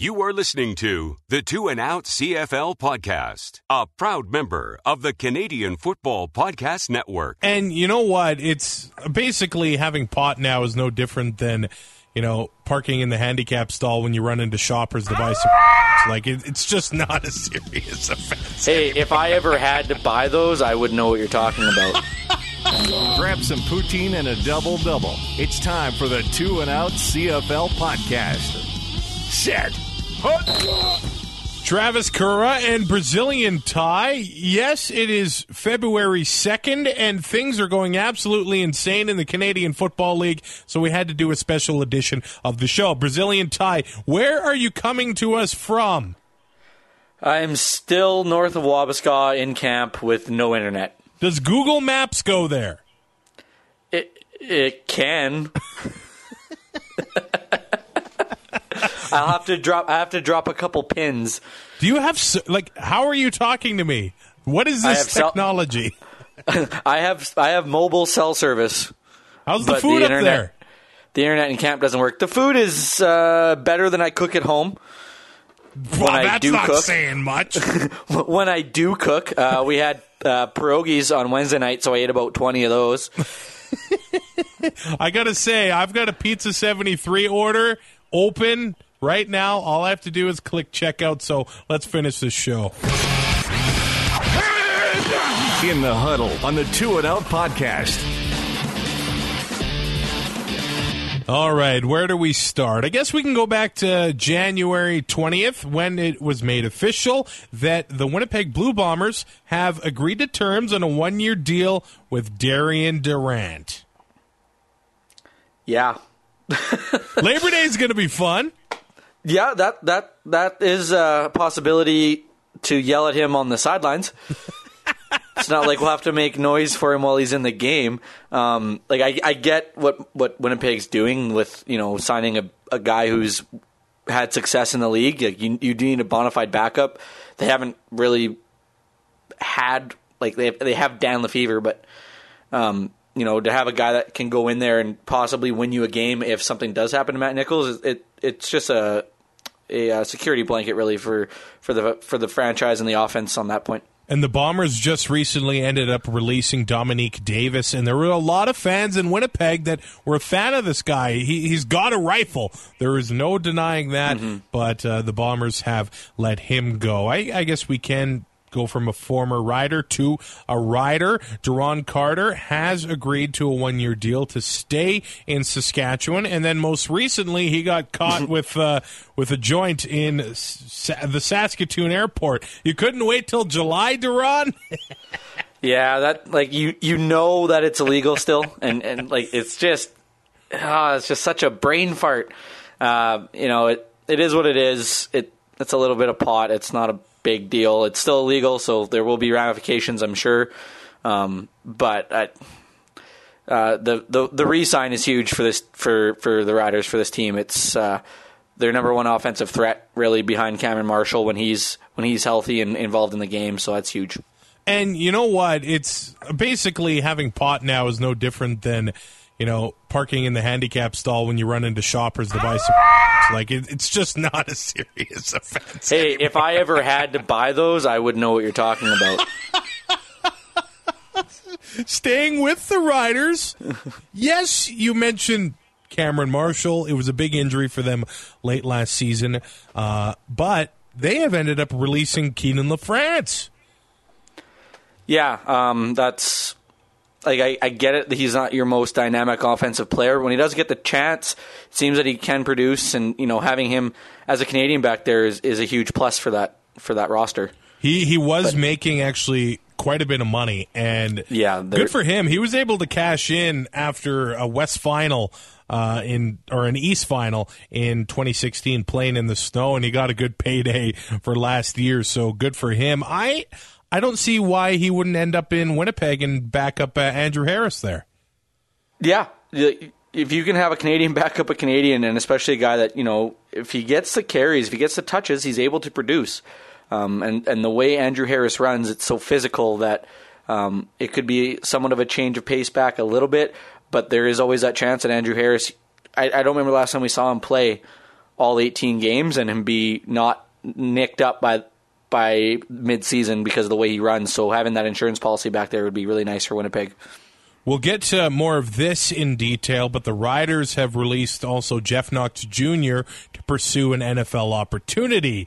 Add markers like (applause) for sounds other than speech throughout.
You are listening to the Two and Out CFL podcast, a proud member of the Canadian Football Podcast Network. And you know what? It's basically having pot now is no different than, you know, parking in the handicap stall when you run into shoppers device. (laughs) Like it, it's just not a serious (laughs) offense. Hey, if I ever had to buy those, I would know what you're talking about. (laughs) Grab some poutine and a double double. It's time for the Two and Out CFL podcast. Set. Travis Kura and Brazilian tie. Yes, it is February 2nd, and things are going absolutely insane in the Canadian Football League, so we had to do a special edition of the show. Brazilian tie, where are you coming to us from? I'm still north of Wabasca in camp with no internet. Does Google Maps go there? It it can. (laughs) I'll have to drop. I have to drop a couple pins. Do you have, like, how are you talking to me? What is I this have cell- technology? (laughs) I have I have mobile cell service. How's the food the up internet- there? The internet in camp doesn't work. The food is uh, better than I cook at home. Well, I that's do not cook- saying much. (laughs) When I do cook, uh, we had uh, pierogies on Wednesday night, so I ate about twenty of those. (laughs) I gotta say, I've got a Pizza 73 order open right now. All I have to do is click checkout. So let's finish this show. In the huddle on the Two and Out podcast. All right, where do we start? I guess we can go back to January 20th when it was made official that the Winnipeg Blue Bombers have agreed to terms on a one year deal with Darian Durant. Yeah, Labor Day is going to be fun. (laughs) yeah. That that that is a possibility to yell at him on the sidelines. (laughs) it's not like we'll have to make noise for him while he's in the game. Um, like I, I get what what Winnipeg's doing with you know signing a, a guy who's had success in the league. Like you you do need a bona fide backup. They haven't really had like they they have Dan LeFevour, but um, you know to have a guy that can go in there and possibly win you a game if something does happen to Matt Nichols, it it's just a a, uh security blanket really for for the for the franchise and the offense on that point. And the Bombers just recently ended up releasing Dominique Davis, and there were a lot of fans in Winnipeg that were a fan of this guy. He, he's got a rifle. There is no denying that, but uh, the Bombers have let him go. I, I guess we can go from a former rider to a rider. Duron Carter has agreed to a one year deal to stay in Saskatchewan, and then most recently he got caught (laughs) with uh, with a joint in Sa- the Saskatoon airport. You couldn't wait till July, Duron. (laughs) Yeah, that like you you know that it's illegal still, and and like it's just ah, it's just such a brain fart. Uh, you know, it it is what it is. It it's a little bit of pot. It's not a big deal. It's still illegal, so there will be ramifications, I'm sure. Um, but I, uh, the the the re-sign is huge for this for for the Riders for this team. It's uh, their number one offensive threat, really behind Cameron Marshall when he's when he's healthy and involved in the game. So that's huge. And you know what? It's basically having pot now is no different than, you know, parking in the handicap stall when you run into shoppers device. (laughs) Like it, it's just not a serious (laughs) offense. Hey, if I ever had to buy those, I would know what you're talking about. (laughs) Staying with the Riders. yes, you mentioned Cameron Marshall. It was a big injury for them late last season, uh, but they have ended up releasing Kienan LaFrance. Yeah, um, that's like I, I get it that he's not your most dynamic offensive player. When he does get the chance, it seems that he can produce, and you know having him as a Canadian back there is, is a huge plus for that for that roster. He he was making actually quite a bit of money, and Yeah, good for him. He was able to cash in after a West final uh, in or an East final in 2016, playing in the snow, and he got a good payday for last year. So good for him. I I don't see why he wouldn't end up in Winnipeg and back up uh, Andrew Harris there. Yeah, if you can have a Canadian (laughs) back up a Canadian, and especially a guy that you know, if he gets the carries, if he gets the touches, he's able to produce. Um, and and the way Andrew Harris runs, it's so physical that um, it could be somewhat of a change of pace back a little bit. But there is always that chance that Andrew Harris. I, I don't remember the last time we saw him play all 18 games and him be not nicked up by by midseason because of the way he runs. So having that insurance policy back there would be really nice for Winnipeg. We'll get to more of this in detail, but the Riders have released also Jeff Knox Jr. to pursue an NFL opportunity.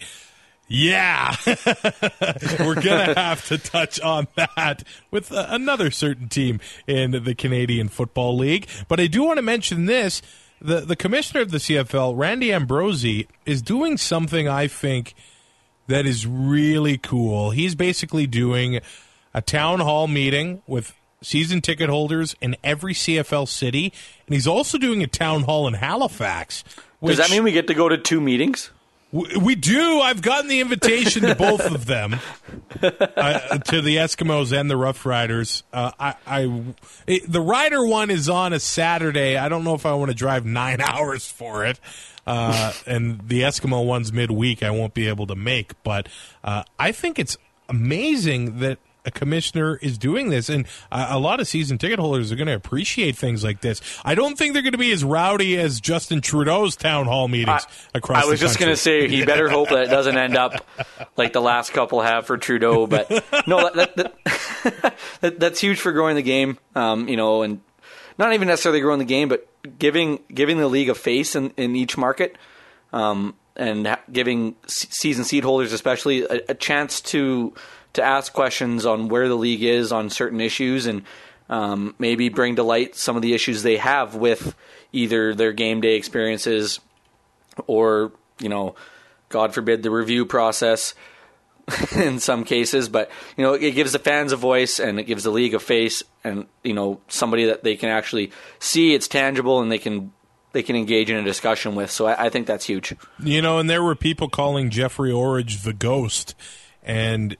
Yeah, (laughs) we're to have to touch on that with uh, another certain team in the Canadian Football League. But I do want to mention this the, the commissioner of the CFL, Randy Ambrosie, is doing something I think that is really cool. He's basically doing a town hall meeting with season ticket holders in every CFL city, and he's also doing a town hall in Halifax. Does that mean we get to go to two meetings? We, do. I've gotten the invitation to both of them, (laughs) uh, to the Eskimos and the Rough Riders. Uh, I, I it, the Rider one is on a Saturday. I don't know if I want to drive nine (laughs) hours for it. Uh, and the Eskimo one's midweek. I won't be able to make, but uh, I think it's amazing that a commissioner is doing this, and a, a lot of season ticket holders are going to appreciate things like this. I don't think they're going to be as rowdy as Justin Trudeau's town hall meetings I, across. I was just going to say he better hope that it doesn't end up like the last couple have for Trudeau. But no, that, that, (laughs) that, that's huge for growing the game. Um, you know, and not even necessarily growing the game, but giving giving the league a face in, in each market. Um, and giving season seed holders, especially, a, a chance to to ask questions on where the league is on certain issues and um, maybe bring to light some of the issues they have with either their game day experiences or, you know, God forbid, the review process (laughs) in some cases. But, you know, it gives the fans a voice and it gives the league a face and, you know, somebody that they can actually see it's tangible and they can they can engage in a discussion with. So I, I, think that's huge. You know, and there were people calling Jeffrey Orridge the ghost, and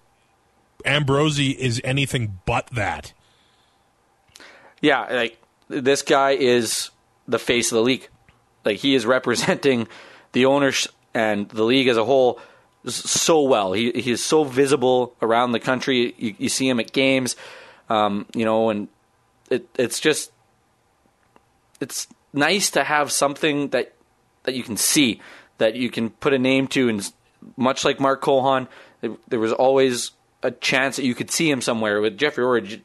Ambrosie is anything but that. Yeah, like this guy is the face of the league. Like he is representing (laughs) the owners and the league as a whole so well. He he is so visible around the country. You, you see him at games, um, you know, and it it's just it's nice to have something that that you can see that you can put a name to, and much like Mark Cohon, there was always a chance that you could see him somewhere. With Jeffrey Orridge,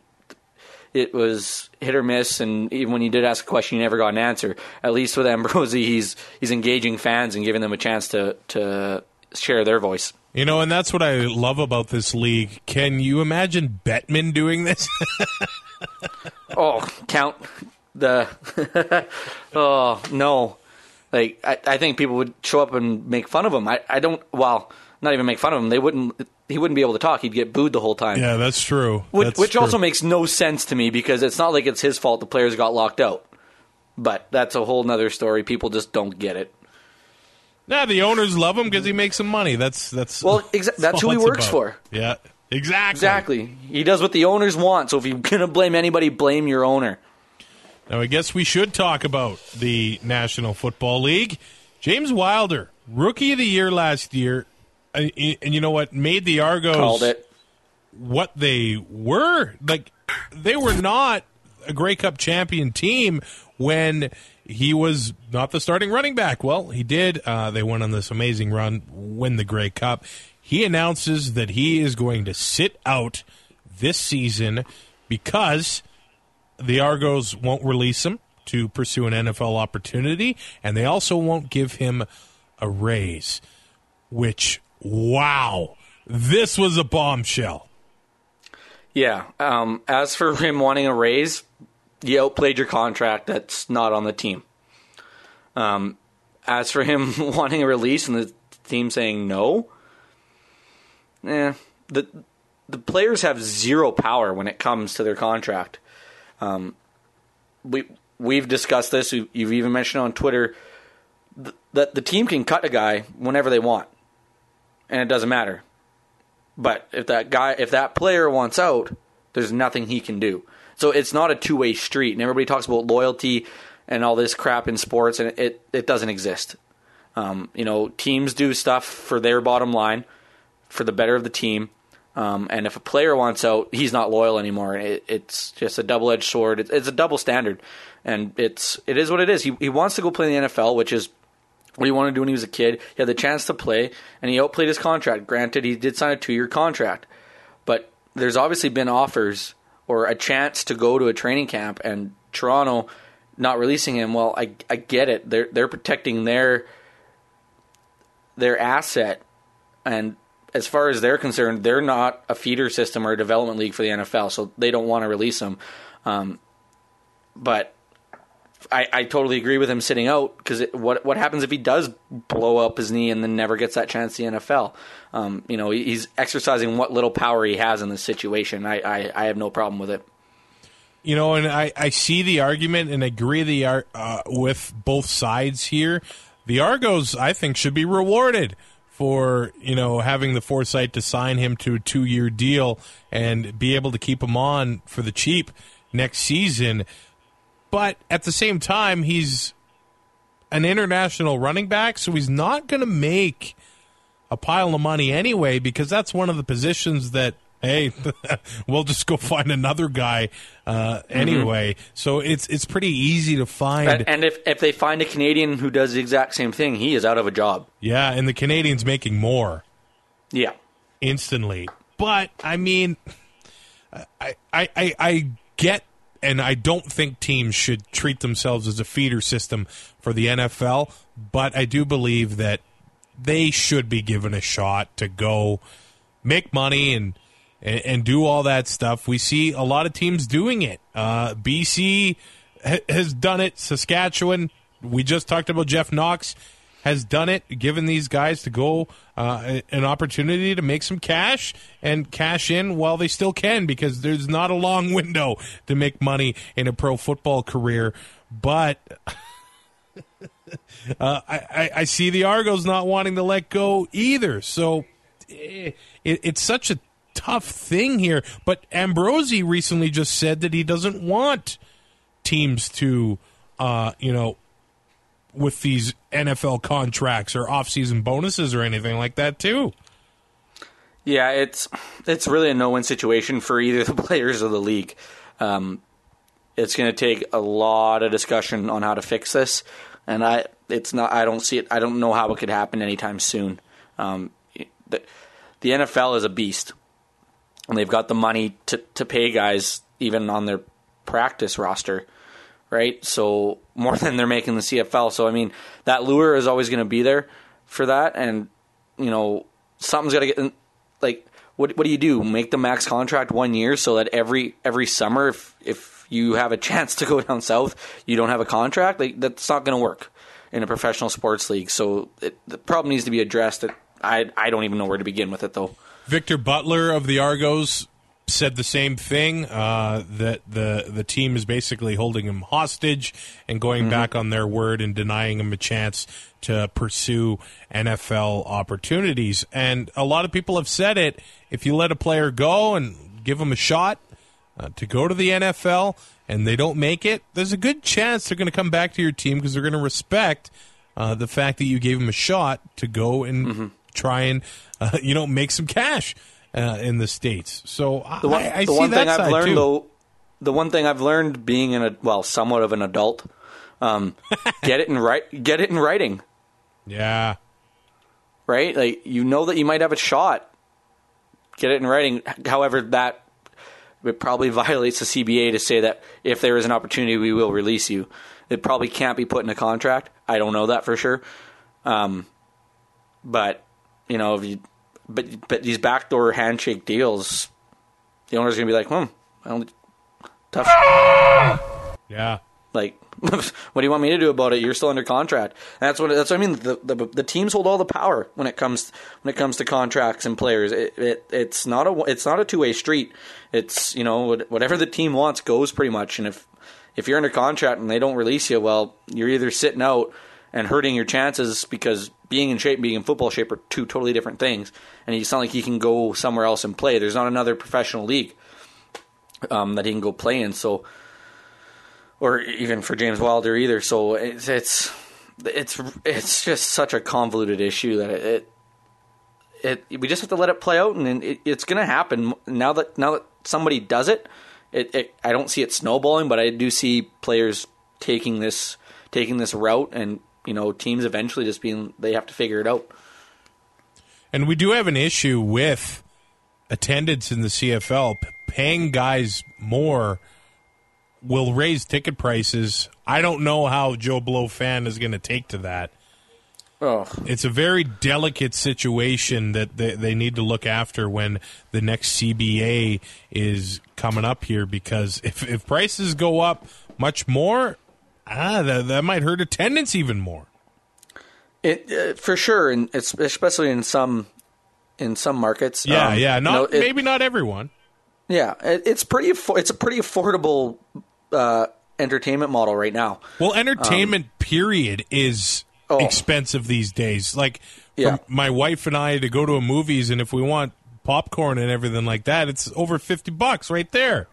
it was hit or miss, and even when you did ask a question, you never got an answer. At least with Ambrosie, he's he's engaging fans and giving them a chance to to share their voice. You know, and that's what I love about this league. Can you imagine Bettman doing this? (laughs) oh, count the. (laughs) oh no, like I, I think people would show up and make fun of him. I, I don't. Well, not even make fun of him. They wouldn't. He wouldn't be able to talk. He'd get booed the whole time. Yeah, that's true. Which, that's which true. also makes no sense to me because it's not like it's his fault the players got locked out. But that's a whole nother story. People just don't get it. Nah, the owners love him because he makes some money. That's that's well, exa- that's, (laughs) that's who he works about. for. Yeah, exactly. Exactly. He does what the owners want. So if you're gonna blame anybody, blame your owner. Now, I guess we should talk about the National Football League. James Wilder, rookie of the year last year, and, you know what made the Argos called it what they were like. They were not a Grey Cup champion team when he was not the starting running back. Well, he did. Uh, they went on this amazing run, win the Grey Cup. He announces that he is going to sit out this season because the Argos won't release him to pursue an NFL opportunity, and they also won't give him a raise, which wow, this was a bombshell. Yeah. Um, as for (laughs) him wanting a raise, you outplayed your contract. That's not on the team. Um, as for him (laughs) wanting a release and the team saying no, eh, the the players have zero power when it comes to their contract. Um, we we've discussed this. You've even mentioned on Twitter that the team can cut a guy whenever they want and it doesn't matter. But if that guy, if that player wants out, there's nothing he can do. So it's not a two way street. And everybody talks about loyalty and all this crap in sports, and it it doesn't exist. Um, you know, teams do stuff for their bottom line, for the better of the team. Um, and if a player wants out, he's not loyal anymore. It, it's just a double edged sword. It, it's a double standard, and it's it is what it is. He he wants to go play in the NFL, which is what he wanted to do when he was a kid. He had the chance to play, and he outplayed his contract. Granted, he did sign a two-year contract, but there's obviously been offers or a chance to go to a training camp, and Toronto not releasing him. Well, I I get it. They're they're protecting their their asset, and as far as they're concerned, they're not a feeder system or a development league for the NFL, so they don't want to release him. Um, but I, I totally agree with him sitting out because what what happens if he does blow up his knee and then never gets that chance in the NFL? Um, you know, he's exercising what little power he has in this situation. I, I, I have no problem with it. You know, and I, I see the argument and agree the uh, with both sides here. The Argos, I think, should be rewarded for you know having the foresight to sign him to a two year deal and be able to keep him on for the cheap next season. But at the same time, he's an international running back, so he's not going to make a pile of money anyway because that's one of the positions that hey, (laughs) we'll just go find another guy uh, mm-hmm. anyway. Mm-hmm. So it's it's pretty easy to find. And, and, if if they find a Canadian who does the exact same thing, he is out of a job. Yeah, and the Canadian's making more. Yeah, instantly. But I mean, I I I, I get and I don't think teams should treat themselves as a feeder system for the NFL, but I do believe that they should be given a shot to go make money and and, and do all that stuff. We see a lot of teams doing it. Uh, BC ha- has done it. Saskatchewan. We just talked about Jeff Knox has done it, given these guys to go uh, an opportunity to make some cash and cash in while they still can, because there's not a long (laughs) window to make money in a pro football career. But (laughs) uh, I, I, see the Argos not wanting to let go either. So eh, it, it's such a tough thing here. But Ambrosie recently just said that he doesn't want teams to, uh, you know, with these NFL contracts or offseason bonuses or anything like that too. Yeah, it's it's really a no-win situation for either the (laughs) players or the league. Um, it's going to take a lot of discussion on how to fix this, and I it's not. I don't see it. I don't know how it could happen anytime soon. Um, the, the NFL is a beast, and they've got the money to to pay guys even on their practice roster right? So more (laughs) than they're making the CFL. So I mean, that lure is always going to be there for that, and you know, something's got to get like. What what do you do? Make the max contract one year so that every every summer, if if you have a (laughs) chance to go down south, you don't have a contract. Like that's not going to work in a professional sports league. So it, the problem needs to be addressed. I I don't even know where to begin with it though. Victor Butler of the Argos said the same thing uh, that the the team is basically holding him hostage and going mm-hmm. back on their word and denying him a chance to pursue NFL opportunities. And a lot of people have said it: if you let a player go and give him a shot uh, to go to the NFL and they don't make it, there's a good chance they're going to come back to your team because they're going to respect uh, the fact that you gave him a shot to go and mm-hmm. try and uh, (laughs) you know make some cash uh, in the states. So the one, I, I the see one that thing I've learned too. though, the one thing I've learned being in a well, somewhat of an adult, um, (laughs) get it in right, get it in writing. Yeah. Right, like you know that you might have a shot. Get it in writing. However, that it probably (laughs) violates the CBA to say that if there is an opportunity, we will release you. It probably can't be put in a contract. I don't know that for sure. Um, but you know, if you but but these backdoor handshake deals, the owner's gonna be like, hmm, well, tough. Yeah. Like, (laughs) what do you want me to do about it? You're still under contract. And that's what that's what I mean. The, the, the teams hold all the power when it comes when it comes to contracts and players. It, it it's not a it's not a two way street. It's you know whatever the team wants goes pretty much. And if if you're under contract and they don't release you, well, you're either sitting out and hurting your chances because being in shape, and being in football shape are two totally different things. And it's not like he can go somewhere else and play. There's not another professional league um, that he can go play in. So, or even for James Wilder either. So it's it's it's it's just such a convoluted issue that it it, it we just have to let it play out, and it, it's going to happen now that now that somebody does it, it, it. I don't see it snowballing, but I do see players taking this taking this route and you know teams eventually just being they have to figure it out. And we do have an issue with attendance in the CFL. Paying guys more will raise ticket prices. I don't know how Joe Blow fan is going to take to that. Oh, It's a very delicate situation that they, they need to look after when the next CBA is coming up here because if, if prices go up much more, ah, that, that might hurt attendance even more. it uh, for sure, and it's especially in some in some markets. Yeah, Um, yeah, you not know, it- maybe not everyone. Yeah, it, it's pretty. It's a pretty affordable uh, entertainment model right now. Well, entertainment period is Oh. expensive these days. Like Yeah. my wife and I to go to a movies, and if we want popcorn and everything like that, it's over fifty bucks right there.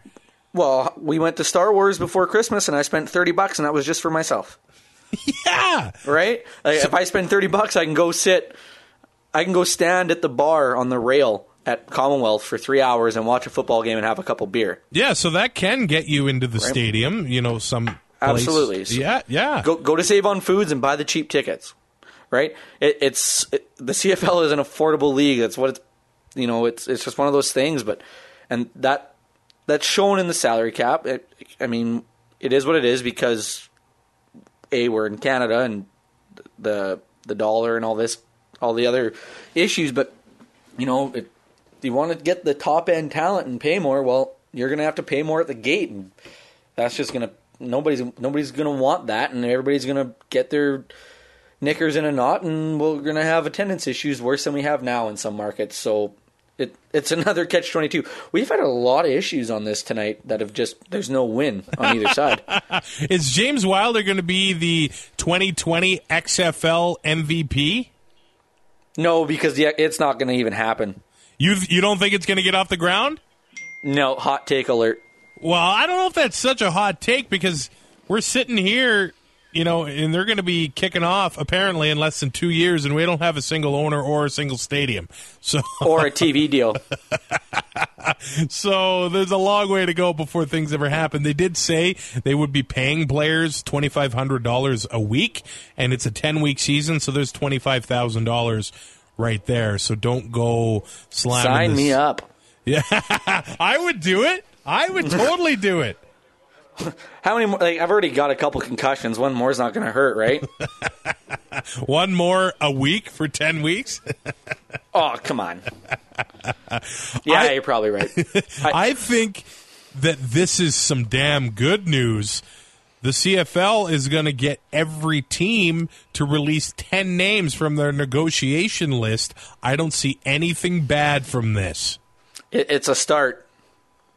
Well, we went to Star Wars before Christmas, and I spent thirty bucks, and that was just for myself. (laughs) Yeah, Right? Like, if I spend thirty bucks, I can go sit. I can go stand at the bar on the rail at Commonwealth for three hours and watch a football game and have a couple beer. yeah. So that can get you into the stadium. You know, some. Absolutely. So- Yeah, yeah. Go go to Save on Foods and buy the cheap tickets. Right? It, it's it, the CFL is an affordable league. That's what it's. You know, it's it's just one of those things. But and that that's shown in the salary cap. It, I mean, it is what it is because a we're in Canada and the the dollar and all this all the other issues. But you know, it, you want to get the top end talent and pay more. Well, you're going to have to pay more at the gate, and that's just going to nobody's nobody's going to want that, and everybody's going to get their knickers in a knot, and we're going to have attendance issues worse than we have now in some markets. So. It, it's another catch twenty two. We've had a lot of issues on this tonight that have just there's no win on either (laughs) side. Is James Wilder going to be the 2020 XFL MVP? No, because the, it's not going to even happen. You you don't think it's going to get off the ground? No, hot take alert. Well, I don't know if that's such a hot take because we're sitting here, you know, and they're going to be kicking off apparently in less than two years, and we don't have a single owner or a single stadium. (laughs) So, or a TV deal. (laughs) so there's a long way to go before things ever happen. They did say they would be paying players twenty five hundred dollars a week, and it's a ten week season, so there's twenty five thousand dollars right there. So don't go slamming. Sign this- me up. (laughs) Yeah, I would do it. I would totally do it. How many more? Like, I've already got a couple concussions. One more is not going to hurt, right? (laughs) One more a week for 10 weeks? (laughs) oh, come on. (laughs) Yeah, I- you're probably right. I think that this is some damn good news. The CFL is going to get every team to release 10 names from their negotiation list. I don't see anything bad from this. It, it's a start,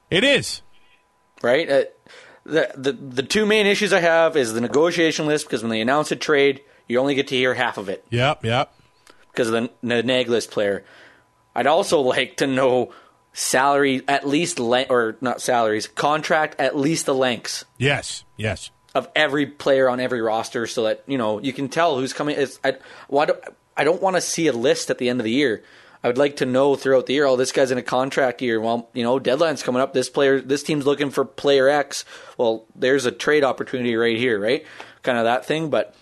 It is. right? Uh, the, the the two main issues I have is the negotiation list because when they announce a trade, you only get to hear half of it Yep, yep. because of the, the nag list player. I'd also like to know salary at least le- or not salaries contract at least the lengths Yes, yes. of every player on every roster so that you know you can tell who's coming. It's, I, why do, I don't want to see a list at the end of the year. I would like to know throughout the year. Oh, this guy's in a contract year. Well, you know, deadline's coming up. This player, this team's looking for player X. Well, there's a trade opportunity right here, right? Kind of that thing. But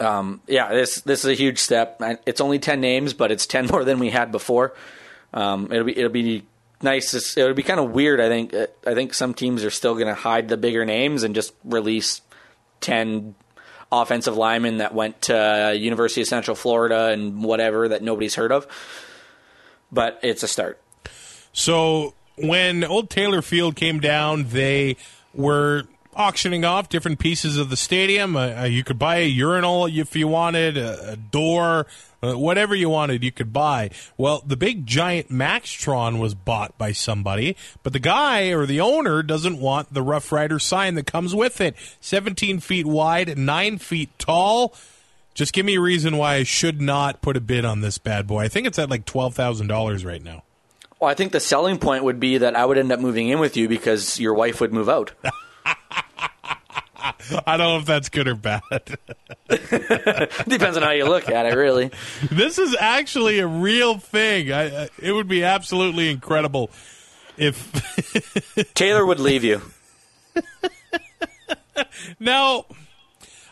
um, yeah, this this is a huge step. It's only ten names, but it's ten (laughs) more than we had before. Um, it'll be it'll be nice. It'll be kind of weird. I think. I think some teams are still going to hide the bigger names and just release ten offensive lineman that went to uh, University of Central Florida and whatever that nobody's heard of. But it's a start. So when Old Taylor Field came down, they were auctioning off different pieces of the stadium. Uh, uh, you could buy a urinal if you wanted, a, a door, Uh, whatever you wanted, you could buy. Well, the big giant Maxtron was bought by somebody, but the guy or the owner doesn't want the Rough Rider sign that comes with it. 17 feet wide, 9 feet tall. Just give me a reason why I should not put a bid on this bad boy. I think it's at like $12,000 right now. Well, I think the selling point would be that I would end up moving in with you because your wife would move out. (laughs) (laughs) I don't know if that's good or bad. (laughs) Depends on how you look at it, really. this is actually a real thing. I, it would be absolutely incredible if. (laughs) Taylor would leave you. now,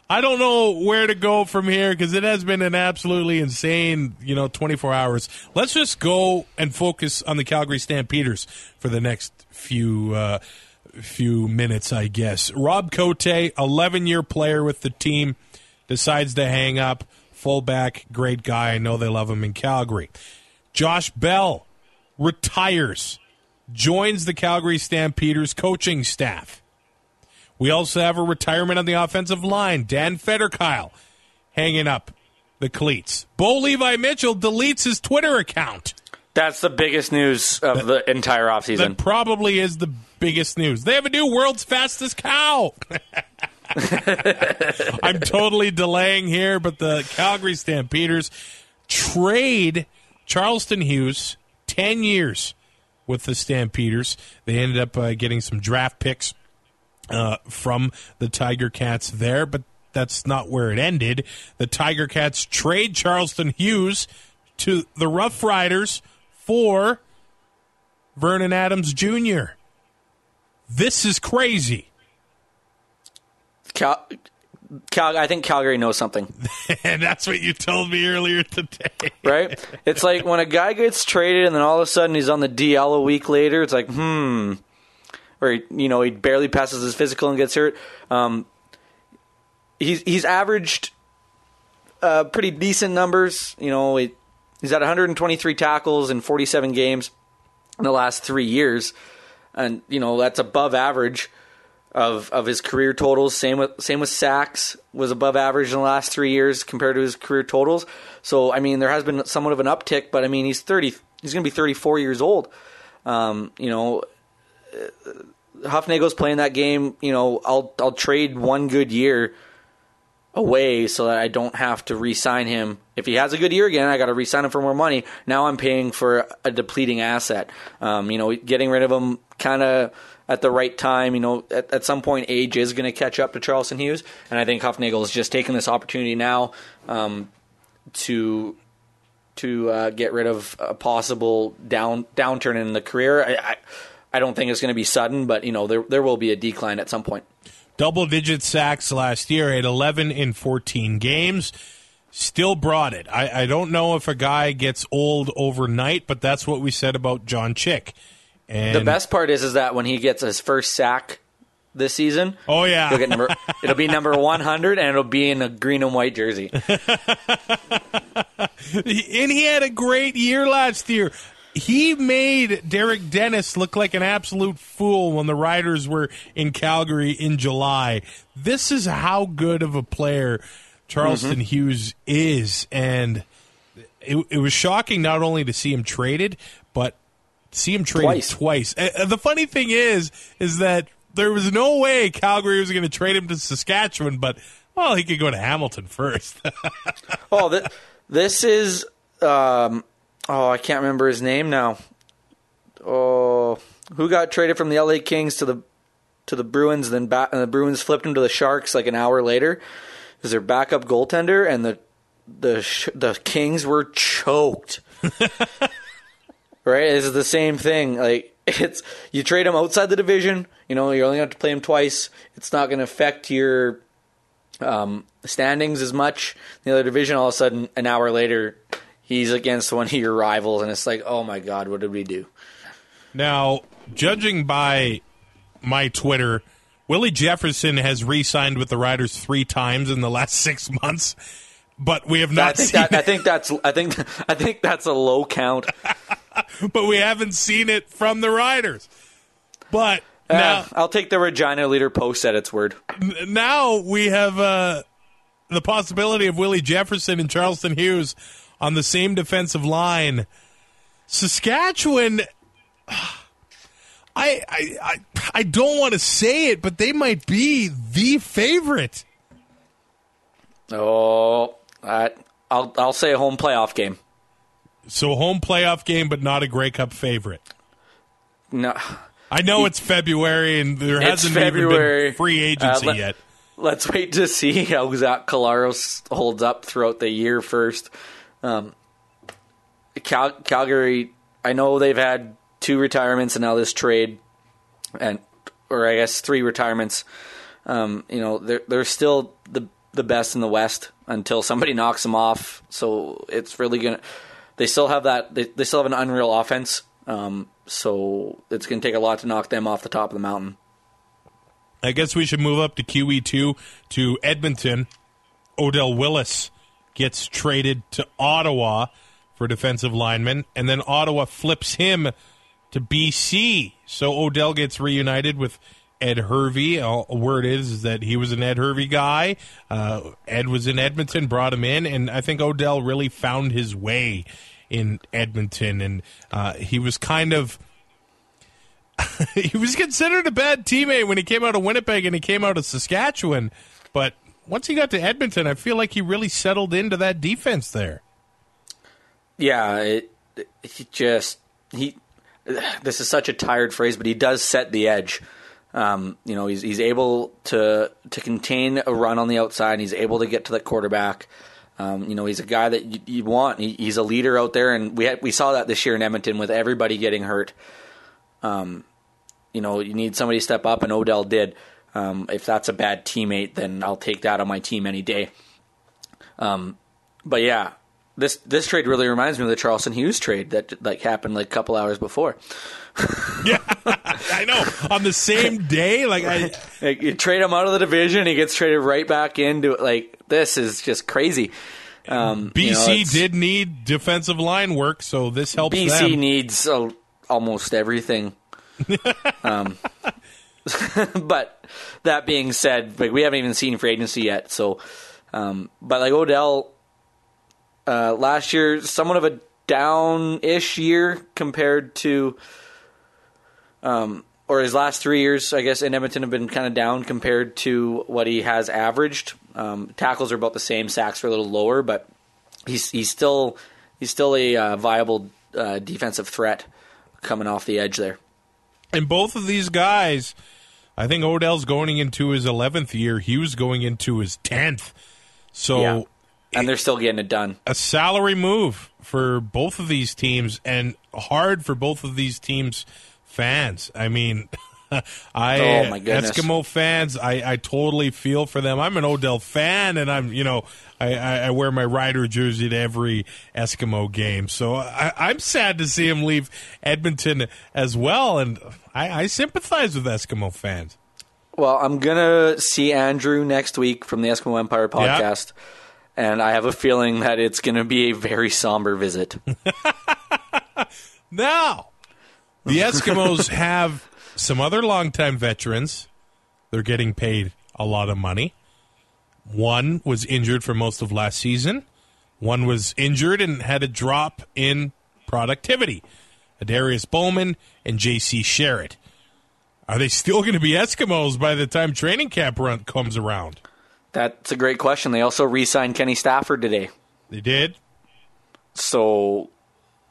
I don't know where to go from here because it has been an absolutely insane, you know, 24 hours. Let's just go and focus on the Calgary Stampeders for the next few uh, few minutes, I guess. Rob Cote, 11 year player with the team, decides to hang up. Fullback, great guy. I know they love him in Calgary. Josh Bell retires, joins the Calgary Stampeders coaching staff. We also have a retirement on the offensive line. Dan Federkeil hanging up the cleats. Bo Levi Mitchell deletes his Twitter account. That's the biggest news of the entire offseason. That probably is the biggest news. They have a new world's fastest cow. (laughs) I'm totally delaying here, but the Calgary Stampeders trade Charleston Hughes 10 years with the Stampeders. They ended up uh, getting some draft picks uh, from the Tiger Cats there, but that's not where it ended. The Tiger Cats trade Charleston Hughes to the Rough Riders for Vernon Adams Jr. This is crazy. Cal- Cal- I think Calgary knows something. (laughs) and that's what you told me earlier today. right? It's like when a guy gets traded and then all of a sudden he's on the DL a week later, it's like, hmm. Or, you know, he barely passes his physical and gets hurt. Um, he's, he's averaged uh, pretty decent numbers. You know, he, he's had 123 tackles in 47 games in the last three years. And, you know, that's above average of of his career totals. Same with same with sacks was above average in the last three years compared to his career totals. So I mean, there has been somewhat of an uptick, but I mean, he's thirty. He's going to be thirty four years old. Um, you know, Hufnagel's playing that game. You know, I'll I'll trade one good year away so that I don't have to re-sign him. If he has a good year again, I got to re-sign him for more money. Now I'm paying for a depleting asset. Um, you know, getting rid of him kind of at the right time. You know, at, at some point, age is going to catch up to Charleston Hughes, and I think Hufnagel is just taking this opportunity now um, to to uh, get rid of a possible down downturn in the career. I, I, I don't think it's going to be sudden, but you know, there there will be a decline at some point. Double digit sacks last year at 11 in 14 games. Still brought it. I, I don't know if a guy gets old overnight, but that's what we said about John Chick. And the best part is is that when he gets his first sack this season, oh yeah, he'll get number, (laughs) it'll be number 100 and it'll be in a green and white jersey. (laughs) and he had a great year last year. He made Derek Dennis look like an absolute fool when the Riders were in Calgary in July. This is how good of a player Charleston mm-hmm. Hughes is, and it, it was shocking not only to see him traded, but see him traded twice. twice. And the funny thing is, is that there was no way Calgary was going to trade him to Saskatchewan, but well, he could go to Hamilton first. (laughs) oh, th- this is um, oh, I can't remember his name now. Oh, who got traded from the LA Kings to the to the Bruins? Then back, and the Bruins flipped him to the Sharks like an hour later. Is their backup goaltender, and the the the Kings were choked. (laughs) right? It's the same thing. Like it's you trade him outside the division. You know, you only have to play him twice. It's not going to affect your um, standings as much. The other division, all of a sudden, an hour later, he's against one of your rivals, and it's like, oh my god, what did we do? Now, judging by my Twitter, Willie Jefferson has re-signed with the Riders three times in the last (laughs) six months, but we have not. I think, seen that, I think that's I think I think that's a low count. (laughs) but we haven't seen it from the Riders. But uh, now, I'll take the Regina Leader post at its word. Now we have uh, the possibility of Willie Jefferson and Charleston Hughes on the same defensive line. Saskatchewan, I, I, I, I don't want to say it, but they might be the favorite. Oh, I, I'll I'll say a home playoff game. So home playoff game, but not a Grey Cup favorite. No, I know it's February and there hasn't February. even been free agency uh, let, yet. Let's wait to see how Zach Collaros holds up throughout the year first. Um, Cal- Calgary, I know they've had two retirements and now this trade, and or I guess three retirements. Um, you know, they're they're still the the best in the West until somebody (laughs) knocks them off. So it's really gonna. They still have that. They, they still have an unreal offense. Um, so it's gonna take a lot to knock them off the top of the mountain. I guess we should move up to QE2 to Edmonton. Odell Willis gets traded to Ottawa for defensive lineman, and then Ottawa flips him to BC. So Odell gets reunited with Ed Hervey. Uh, word is, is that he was an Ed Hervey guy. Uh, Ed was in Edmonton, brought him in, and I think Odell really found his way in Edmonton, and uh, he was kind of. (laughs) he was considered a bad teammate when he came out of Winnipeg and he came out of Saskatchewan, but once he got to Edmonton, I feel like he really settled into that defense there. Yeah, it, he just he. This is such a tired phrase, but he does set the edge. Um, you know, he's he's able to to contain a run on the outside. He's able to get to the quarterback. Um, you know, he's a guy that you, you want. He, he's a leader out there, and we had, we saw that this year in Edmonton with everybody getting hurt. Um, you know, you need somebody to step up, and Odell did. Um, if that's a bad teammate, then I'll take that on my team any day. Um, but yeah, this this trade really reminds me of the Charleston Hughes trade that like happened like a couple hours before. (laughs) yeah, (laughs) I know. On the same day, like I, (laughs) like, you trade him out of the division, he gets traded right back into it. Like this is just crazy. Um, BC you know, did need defensive line work, so this helps. BC them. needs uh, almost everything. um, (laughs) but that being said, like we haven't even seen free agency yet. So, um, but like Odell, uh, last year, somewhat of a down-ish year compared to, um, or his last three years, I guess, in Edmonton have been kind of down compared to what he has averaged. Um, tackles are about the same, sacks are a little lower, but he's he's still he's still a uh, viable uh, defensive threat coming off the edge there. And both of these guys, I think Odell's going into his 11th year. Hughes going into his 10th. So, yeah. and they're still getting it done. A salary move for both of these teams, and hard for both of these teams' fans. I mean. (laughs) I oh my goodness. Eskimo fans, I, I totally feel for them. I'm an Odell fan, and I'm you know I, I wear my rider jersey to every Eskimo game. So I, am sad to see him leave Edmonton as well, and I, I sympathize with Eskimo fans. Well, I'm gonna see Andrew next week from the Eskimo Empire podcast, yep. and I have a feeling that it's gonna be a very somber visit. (laughs) now, the (laughs) Eskimos (laughs) have some other longtime veterans. They're getting paid a lot of money. One was injured for most of last season. One was injured and had a drop in productivity. Darius Bowman and J.C. Sherritt. Are they still going to be Eskimos by the time training camp run comes around? That's a great question. They also re-signed Kenny Stafford today. They did. So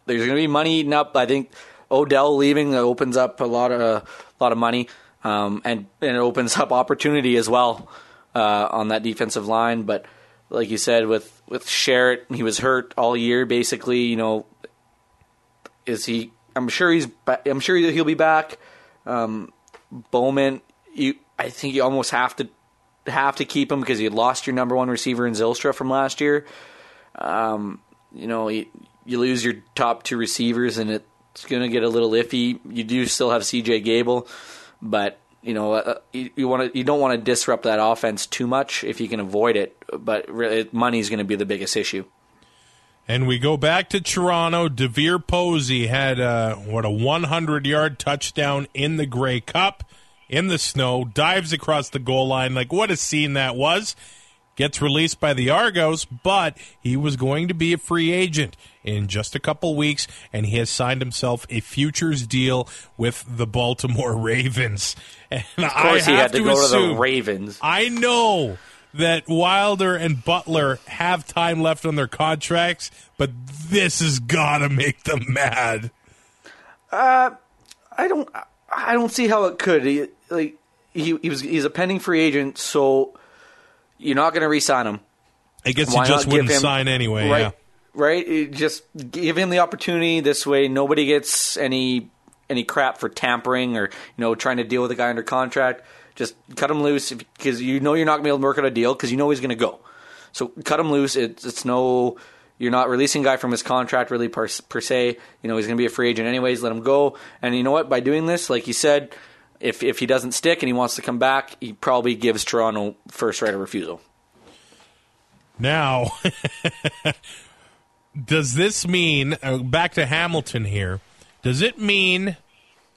there's going to be money eaten up. I think Odell leaving opens up a lot of a lot of money, um, and and it opens up opportunity as well uh, on that defensive line. But like you said, with with Sherritt, he was hurt all year. Basically, you know, is he? I'm sure he's. I'm sure he'll be back. Um, Bowman, you. I think you almost have to have to keep him because you lost your number one receiver in Zylstra from last year. Um, you know, you, you lose your top two receivers, and it's going to get a little iffy. You do still have C.J. Gable, but you know, uh, you, you want to you don't want to disrupt that offense too much if you can avoid it. But really, money is going to be the biggest issue. And we go back to Toronto. DeVier Posey had a, what a 100 yard touchdown in the Grey Cup in the snow, dives across the goal line. Like what a scene that was! Gets released by the Argos, but he was going to be a free agent in just a couple weeks, and he has signed himself a futures deal with the Baltimore (laughs) Ravens. And of course, he had to, to go assume, to the Ravens. I know that Wilder and Butler have time left on their contracts, but this has got to make them mad. Uh, I don't, I don't see how it could. He, like he, he was, he's a pending free agent, so you're not going to re-sign him. I guess Why he just wouldn't him, sign anyway. Right, yeah right? just give him the opportunity. This way, nobody gets any any crap for tampering or you know trying to deal with a guy under contract. Just cut him loose because you know you're not going to be able to work out a deal because you know he's going to go. So cut him loose. It's, it's no, you're not releasing a guy from his contract really per, per se. You know he's going to be a free agent anyways. Let him go. And you know what? By doing this, like you said, if if he doesn't stick and he wants to come back, he probably gives Toronto first right of refusal. Now, (laughs) does this mean uh, back to Hamilton here? Does it mean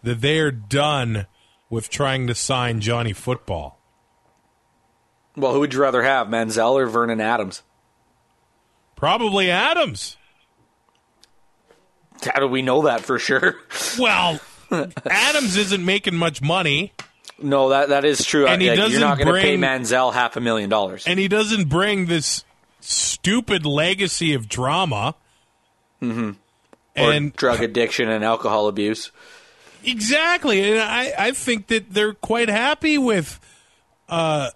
that they are done with trying to sign Johnny Football? Well, who would you rather have, Manziel or Vernon Adams? Probably Adams. How do we know that for sure? Well, Adams isn't making much money, No, that that is true. And he Like, doesn't you're not going to pay bring- Manziel half a million dollars. and he doesn't bring this stupid legacy of drama. Mm-hmm. Or And drug addiction and alcohol abuse. Exactly, and I, I think that they're quite happy with uh,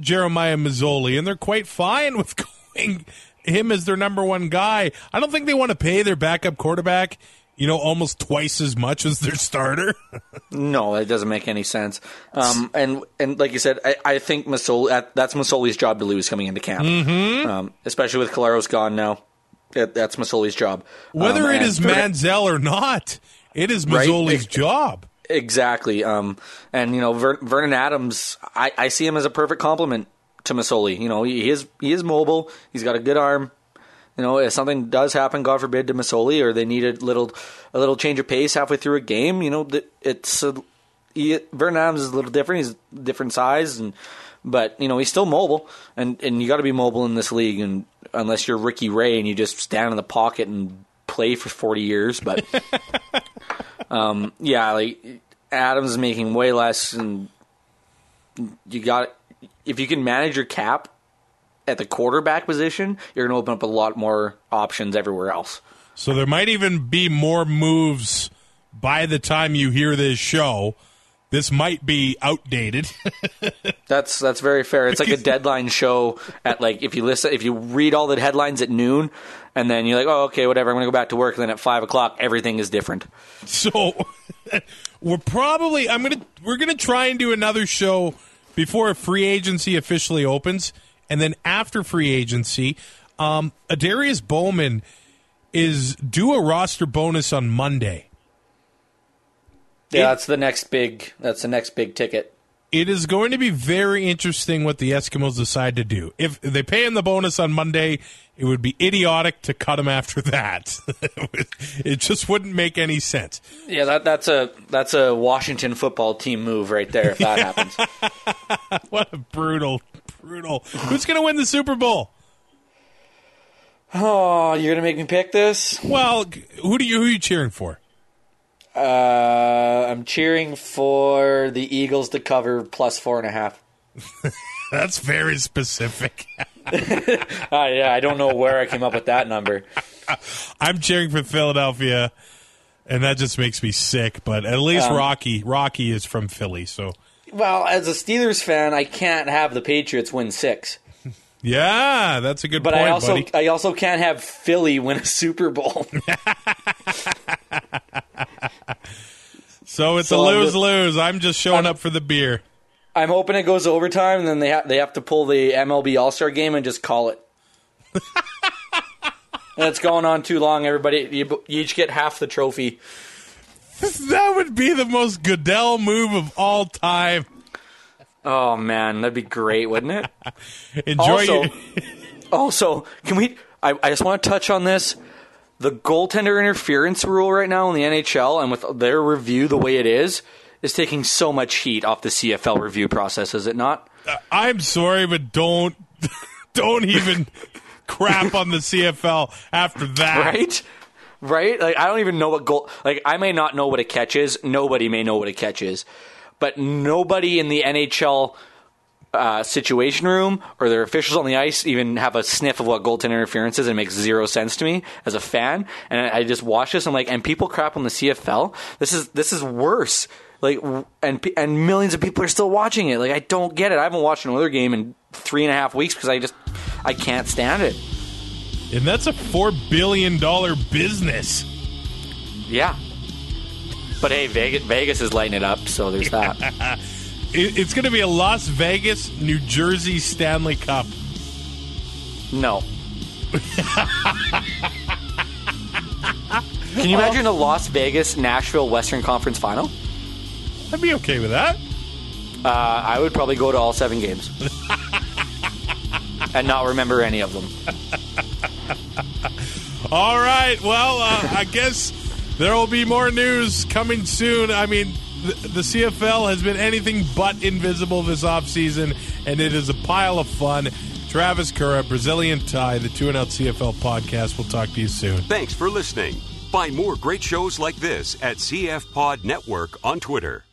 Jeremiah Masoli, and they're quite fine (laughs) with going him as their number one guy. I don't think they want to pay their backup quarterback, you know, almost twice as much as their starter. (laughs) No, it doesn't make any sense. Um, and and like you said, I, I think Masoli, that's Masoli's job to lose coming into camp, mm-hmm. um, especially with Collaros gone now. That, that's Masoli's job. Whether Um, it is Manziel or not, it is Right. Job. Exactly. Um, and you know, Ver- Vernon Adams, I, I see him as a perfect complement to Masoli. You know, he, he is he is mobile. He's got a good arm. You know, if something does happen, God forbid, to Masoli, or they need a little a little change of pace halfway through a game, you know, it's Vernon is a little different. He's different size, and but you know he's still mobile, and and you got to be mobile in this league, and unless you're Ricky Ray and you just stand in the pocket and play for forty years, but (laughs) um, yeah, like Adams is making way less, and you got if you can manage your cap at the quarterback position, you're going to open up a lot more options everywhere else. So there might even be more moves by the time you hear this show. This might be outdated. (laughs) That's that's very fair. It's like a deadline show at like if you listen if you read all the headlines at noon and then you're like, Oh, okay, whatever, I'm gonna go back to work, and then at five o'clock everything is different. So (laughs) we're probably I'm gonna we're gonna try and do another show before free agency officially opens, and then after free agency, um, Adarius Bowman is due a roster bonus on Monday. Yeah, that's the next big that's the next big ticket. It is going to be very interesting what the Eskimos decide to do. If they pay him the bonus on Monday, it would be idiotic to cut him after that. (laughs) it just wouldn't make any sense. Yeah, that that's a that's a Washington football team move right there if that (laughs) happens. What a brutal, brutal. Who's going to win the Super Bowl? Oh, you're gonna make me pick this? Well, who do you who are you cheering for? Uh, I'm cheering for the Eagles to cover plus four and a half. (laughs) That's very specific. (laughs) Uh, yeah, I don't know where I came up with that number. (laughs) I'm cheering for Philadelphia, and that just makes me sick. But at least Um, Rocky, Rocky is from Philly, so Well, as a Steelers fan, I can't have the Patriots win six, yeah, that's a good point. but point, I also buddy. I also can't have Philly win a Super Bowl. (laughs) So it's So a I'm lose just- lose. I'm just showing I'm- up for the beer. I'm hoping it goes overtime, and then they ha- they have to pull the MLB All Star game and just call it. (laughs) it's going on too long. Everybody, you, you each get half the trophy. That would be the most Goodell move of all time. Oh man, that'd be great, wouldn't it? (laughs) Enjoy also, your. (laughs) also, can we? I, I just want to touch on this. The goaltender interference rule right now in the NHL, and with their review the way it is, is taking so much heat off the CFL review process. Is it not? Uh, I'm sorry, but don't (laughs) don't even crap on the CFL after that. Right? Right? Like I don't even know what goal. Like I may not know what a catch is. Nobody may know what a catch is, but nobody in the NHL uh, situation room or their officials on the ice even have a sniff of what goaltender interference is. And it makes zero sense to me as a fan. And I, I just watch this. I'm like, and people crap on the CFL. This is this is worse. Like, and and millions of people are still watching it. Like, I don't get it. I haven't watched another game in three and a half weeks because I just I can't stand it. And that's a four billion dollar business. Yeah. But hey, Vegas, Vegas is lighting it up, so there's (laughs) that. It's going to be a Las Vegas, New Jersey Stanley Cup. No. (laughs) Can you imagine a Las Vegas Nashville Western Conference final? I'd be okay with that. Uh, I would probably go to all seven games (laughs) and not remember any of them. (laughs) All right. Well, uh, I guess there will be more news coming soon. I mean, the, CFL has been anything but invisible this offseason, and it is a pile of fun. Travis Curra, Brazilian Tie, the 2 and Out CFL podcast. We'll talk to you soon. Thanks for listening. Find more great shows like this at CF Pod Network on Twitter.